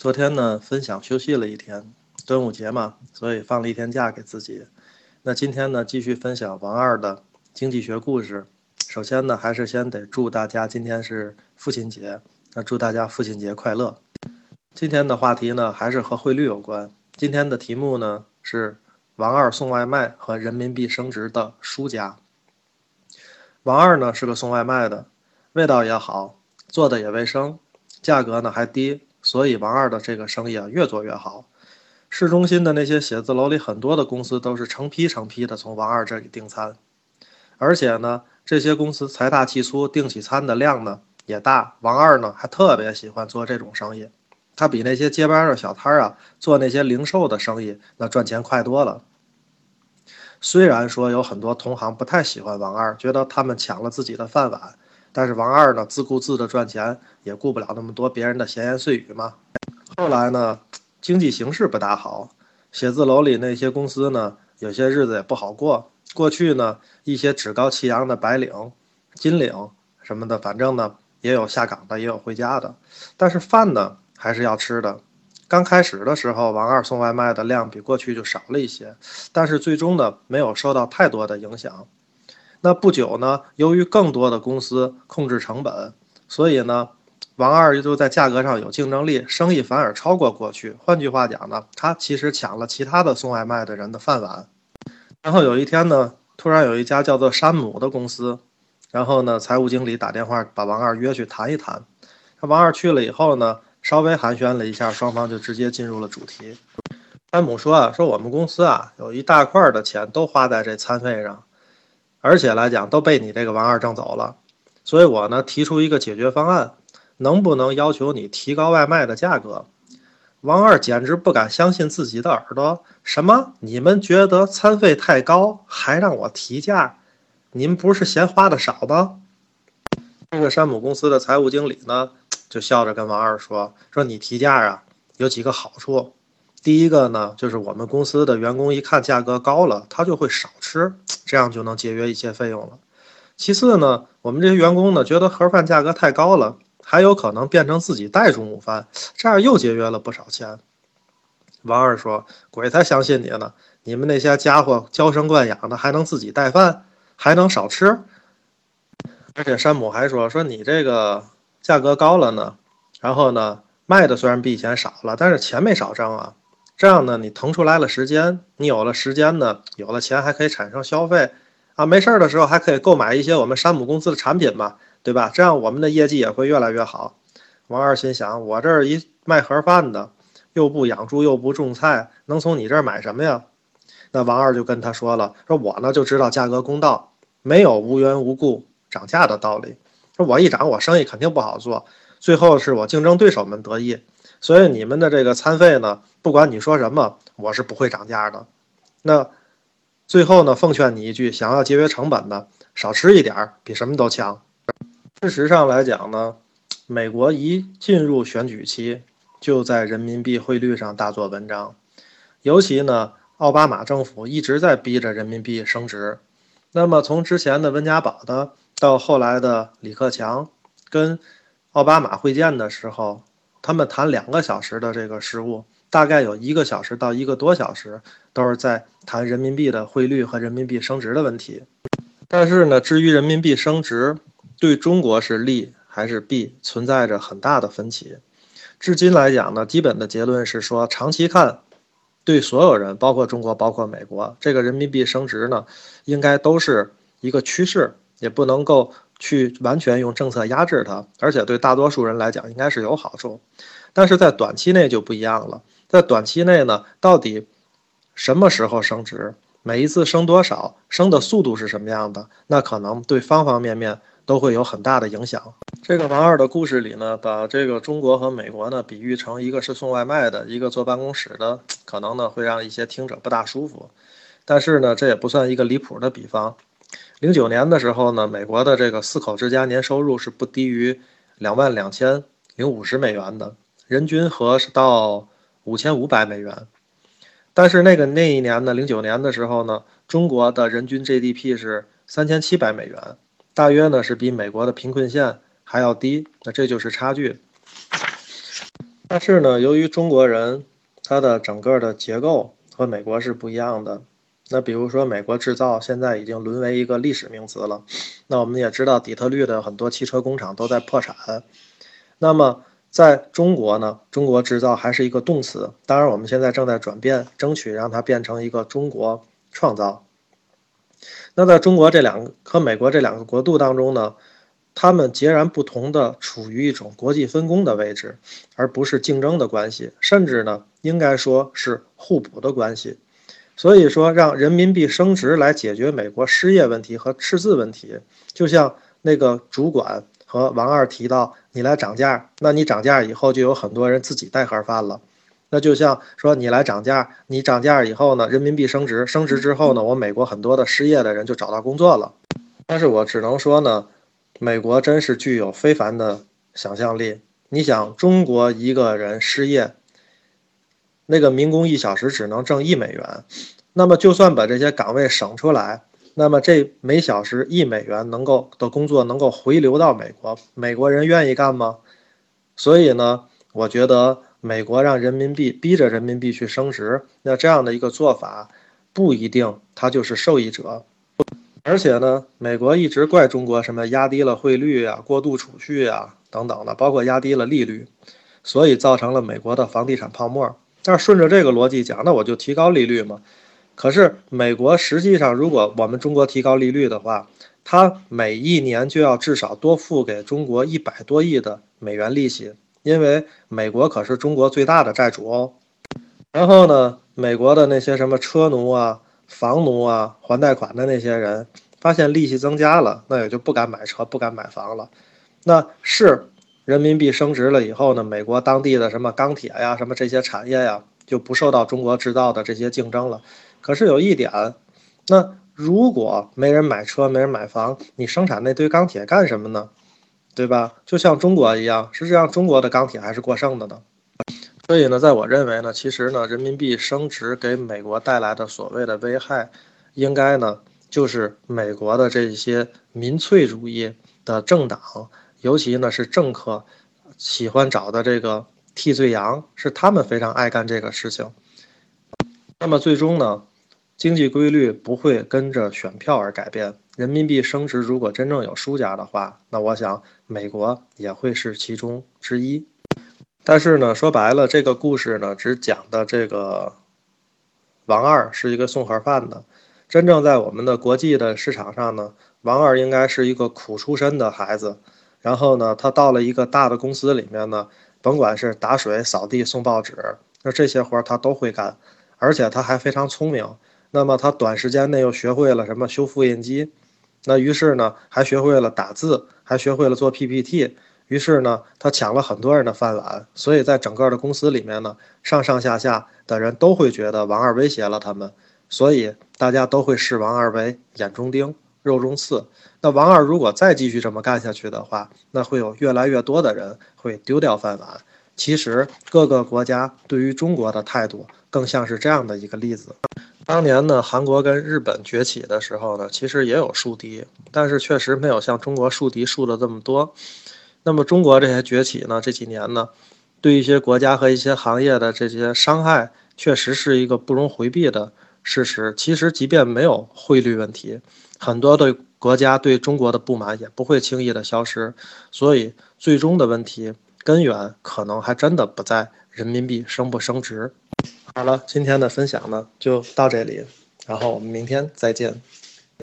昨天呢，分享休息了一天，端午节嘛，所以放了一天假给自己。那今天呢，继续分享王二的经济学故事。首先呢，还是先得祝大家今天是父亲节，那祝大家父亲节快乐。今天的话题呢，还是和汇率有关。今天的题目呢是王二送外卖和人民币升值的输家。王二呢是个送外卖的，味道也好，做的也卫生，价格呢还低。所以王二的这个生意啊越做越好，市中心的那些写字楼里很多的公司都是成批成批的从王二这里订餐，而且呢这些公司财大气粗，订起餐的量呢也大。王二呢还特别喜欢做这种生意，他比那些街边的小摊啊做那些零售的生意那赚钱快多了。虽然说有很多同行不太喜欢王二，觉得他们抢了自己的饭碗。但是王二呢，自顾自的赚钱，也顾不了那么多别人的闲言碎语嘛。后来呢，经济形势不大好，写字楼里那些公司呢，有些日子也不好过。过去呢，一些趾高气扬的白领、金领什么的，反正呢，也有下岗的，也有回家的。但是饭呢，还是要吃的。刚开始的时候，王二送外卖的量比过去就少了一些，但是最终呢，没有受到太多的影响。那不久呢，由于更多的公司控制成本，所以呢，王二就在价格上有竞争力，生意反而超过过去。换句话讲呢，他其实抢了其他的送外卖的人的饭碗。然后有一天呢，突然有一家叫做山姆的公司，然后呢，财务经理打电话把王二约去谈一谈。他王二去了以后呢，稍微寒暄了一下，双方就直接进入了主题。山姆说啊，说我们公司啊，有一大块的钱都花在这餐费上。而且来讲都被你这个王二挣走了，所以我呢提出一个解决方案，能不能要求你提高外卖的价格？王二简直不敢相信自己的耳朵，什么？你们觉得餐费太高，还让我提价？你们不是嫌花的少吗？这个山姆公司的财务经理呢，就笑着跟王二说：“说你提价啊，有几个好处。”第一个呢，就是我们公司的员工一看价格高了，他就会少吃，这样就能节约一些费用了。其次呢，我们这些员工呢，觉得盒饭价格太高了，还有可能变成自己带中午饭，这样又节约了不少钱。王二说：“鬼才相信你呢！你们那些家伙娇生惯养的，还能自己带饭，还能少吃。而且山姆还说：说你这个价格高了呢，然后呢，卖的虽然比以前少了，但是钱没少挣啊。”这样呢，你腾出来了时间，你有了时间呢，有了钱还可以产生消费，啊，没事儿的时候还可以购买一些我们山姆公司的产品嘛，对吧？这样我们的业绩也会越来越好。王二心想，我这儿一卖盒饭的，又不养猪又不种菜，能从你这儿买什么呀？那王二就跟他说了，说我呢就知道价格公道，没有无缘无故涨价的道理。说我一涨，我生意肯定不好做，最后是我竞争对手们得益。所以你们的这个餐费呢，不管你说什么，我是不会涨价的。那最后呢，奉劝你一句：想要节约成本的，少吃一点儿，比什么都强。事实上来讲呢，美国一进入选举期，就在人民币汇率上大做文章。尤其呢，奥巴马政府一直在逼着人民币升值。那么从之前的温家宝的，到后来的李克强跟奥巴马会见的时候。他们谈两个小时的这个事务，大概有一个小时到一个多小时都是在谈人民币的汇率和人民币升值的问题。但是呢，至于人民币升值对中国是利还是弊，存在着很大的分歧。至今来讲呢，基本的结论是说，长期看，对所有人，包括中国，包括美国，这个人民币升值呢，应该都是一个趋势，也不能够。去完全用政策压制它，而且对大多数人来讲应该是有好处，但是在短期内就不一样了。在短期内呢，到底什么时候升值，每一次升多少，升的速度是什么样的，那可能对方方面面都会有很大的影响。这个王二的故事里呢，把这个中国和美国呢比喻成一个是送外卖的，一个坐办公室的，可能呢会让一些听者不大舒服，但是呢这也不算一个离谱的比方。零九年的时候呢，美国的这个四口之家年收入是不低于两万两千零五十美元的，人均和是到五千五百美元。但是那个那一年呢，零九年的时候呢，中国的人均 GDP 是三千七百美元，大约呢是比美国的贫困线还要低。那这就是差距。但是呢，由于中国人他的整个的结构和美国是不一样的。那比如说，美国制造现在已经沦为一个历史名词了。那我们也知道，底特律的很多汽车工厂都在破产。那么在中国呢，中国制造还是一个动词。当然，我们现在正在转变，争取让它变成一个中国创造。那在中国这两个和美国这两个国度当中呢，他们截然不同的处于一种国际分工的位置，而不是竞争的关系，甚至呢，应该说是互补的关系。所以说，让人民币升值来解决美国失业问题和赤字问题，就像那个主管和王二提到，你来涨价，那你涨价以后就有很多人自己带盒饭了。那就像说你来涨价，你涨价以后呢，人民币升值，升值之后呢，我美国很多的失业的人就找到工作了。但是我只能说呢，美国真是具有非凡的想象力。你想，中国一个人失业。那个民工一小时只能挣一美元，那么就算把这些岗位省出来，那么这每小时一美元能够的工作能够回流到美国，美国人愿意干吗？所以呢，我觉得美国让人民币逼着人民币去升值，那这样的一个做法不一定他就是受益者，而且呢，美国一直怪中国什么压低了汇率啊、过度储蓄啊等等的，包括压低了利率，所以造成了美国的房地产泡沫。但是顺着这个逻辑讲，那我就提高利率嘛。可是美国实际上，如果我们中国提高利率的话，它每一年就要至少多付给中国一百多亿的美元利息，因为美国可是中国最大的债主哦。然后呢，美国的那些什么车奴啊、房奴啊、还贷款的那些人，发现利息增加了，那也就不敢买车、不敢买房了。那是。人民币升值了以后呢，美国当地的什么钢铁呀、什么这些产业呀，就不受到中国制造的这些竞争了。可是有一点，那如果没人买车、没人买房，你生产那堆钢铁干什么呢？对吧？就像中国一样，实际上中国的钢铁还是过剩的呢。所以呢，在我认为呢，其实呢，人民币升值给美国带来的所谓的危害，应该呢，就是美国的这些民粹主义的政党。尤其呢是政客喜欢找的这个替罪羊，是他们非常爱干这个事情。那么最终呢，经济规律不会跟着选票而改变。人民币升值，如果真正有输家的话，那我想美国也会是其中之一。但是呢，说白了，这个故事呢只讲的这个王二是一个送盒饭的。真正在我们的国际的市场上呢，王二应该是一个苦出身的孩子。然后呢，他到了一个大的公司里面呢，甭管是打水、扫地、送报纸，那这些活儿他都会干，而且他还非常聪明。那么他短时间内又学会了什么修复印机，那于是呢，还学会了打字，还学会了做 PPT。于是呢，他抢了很多人的饭碗。所以在整个的公司里面呢，上上下下的人都会觉得王二威胁了他们，所以大家都会视王二为眼中钉。肉中刺。那王二如果再继续这么干下去的话，那会有越来越多的人会丢掉饭碗。其实各个国家对于中国的态度更像是这样的一个例子。当年呢，韩国跟日本崛起的时候呢，其实也有树敌，但是确实没有像中国树敌树的这么多。那么中国这些崛起呢，这几年呢，对一些国家和一些行业的这些伤害，确实是一个不容回避的事实。其实即便没有汇率问题。很多的国家对中国的不满也不会轻易的消失，所以最终的问题根源可能还真的不在人民币升不升值。好了，今天的分享呢就到这里，然后我们明天再见。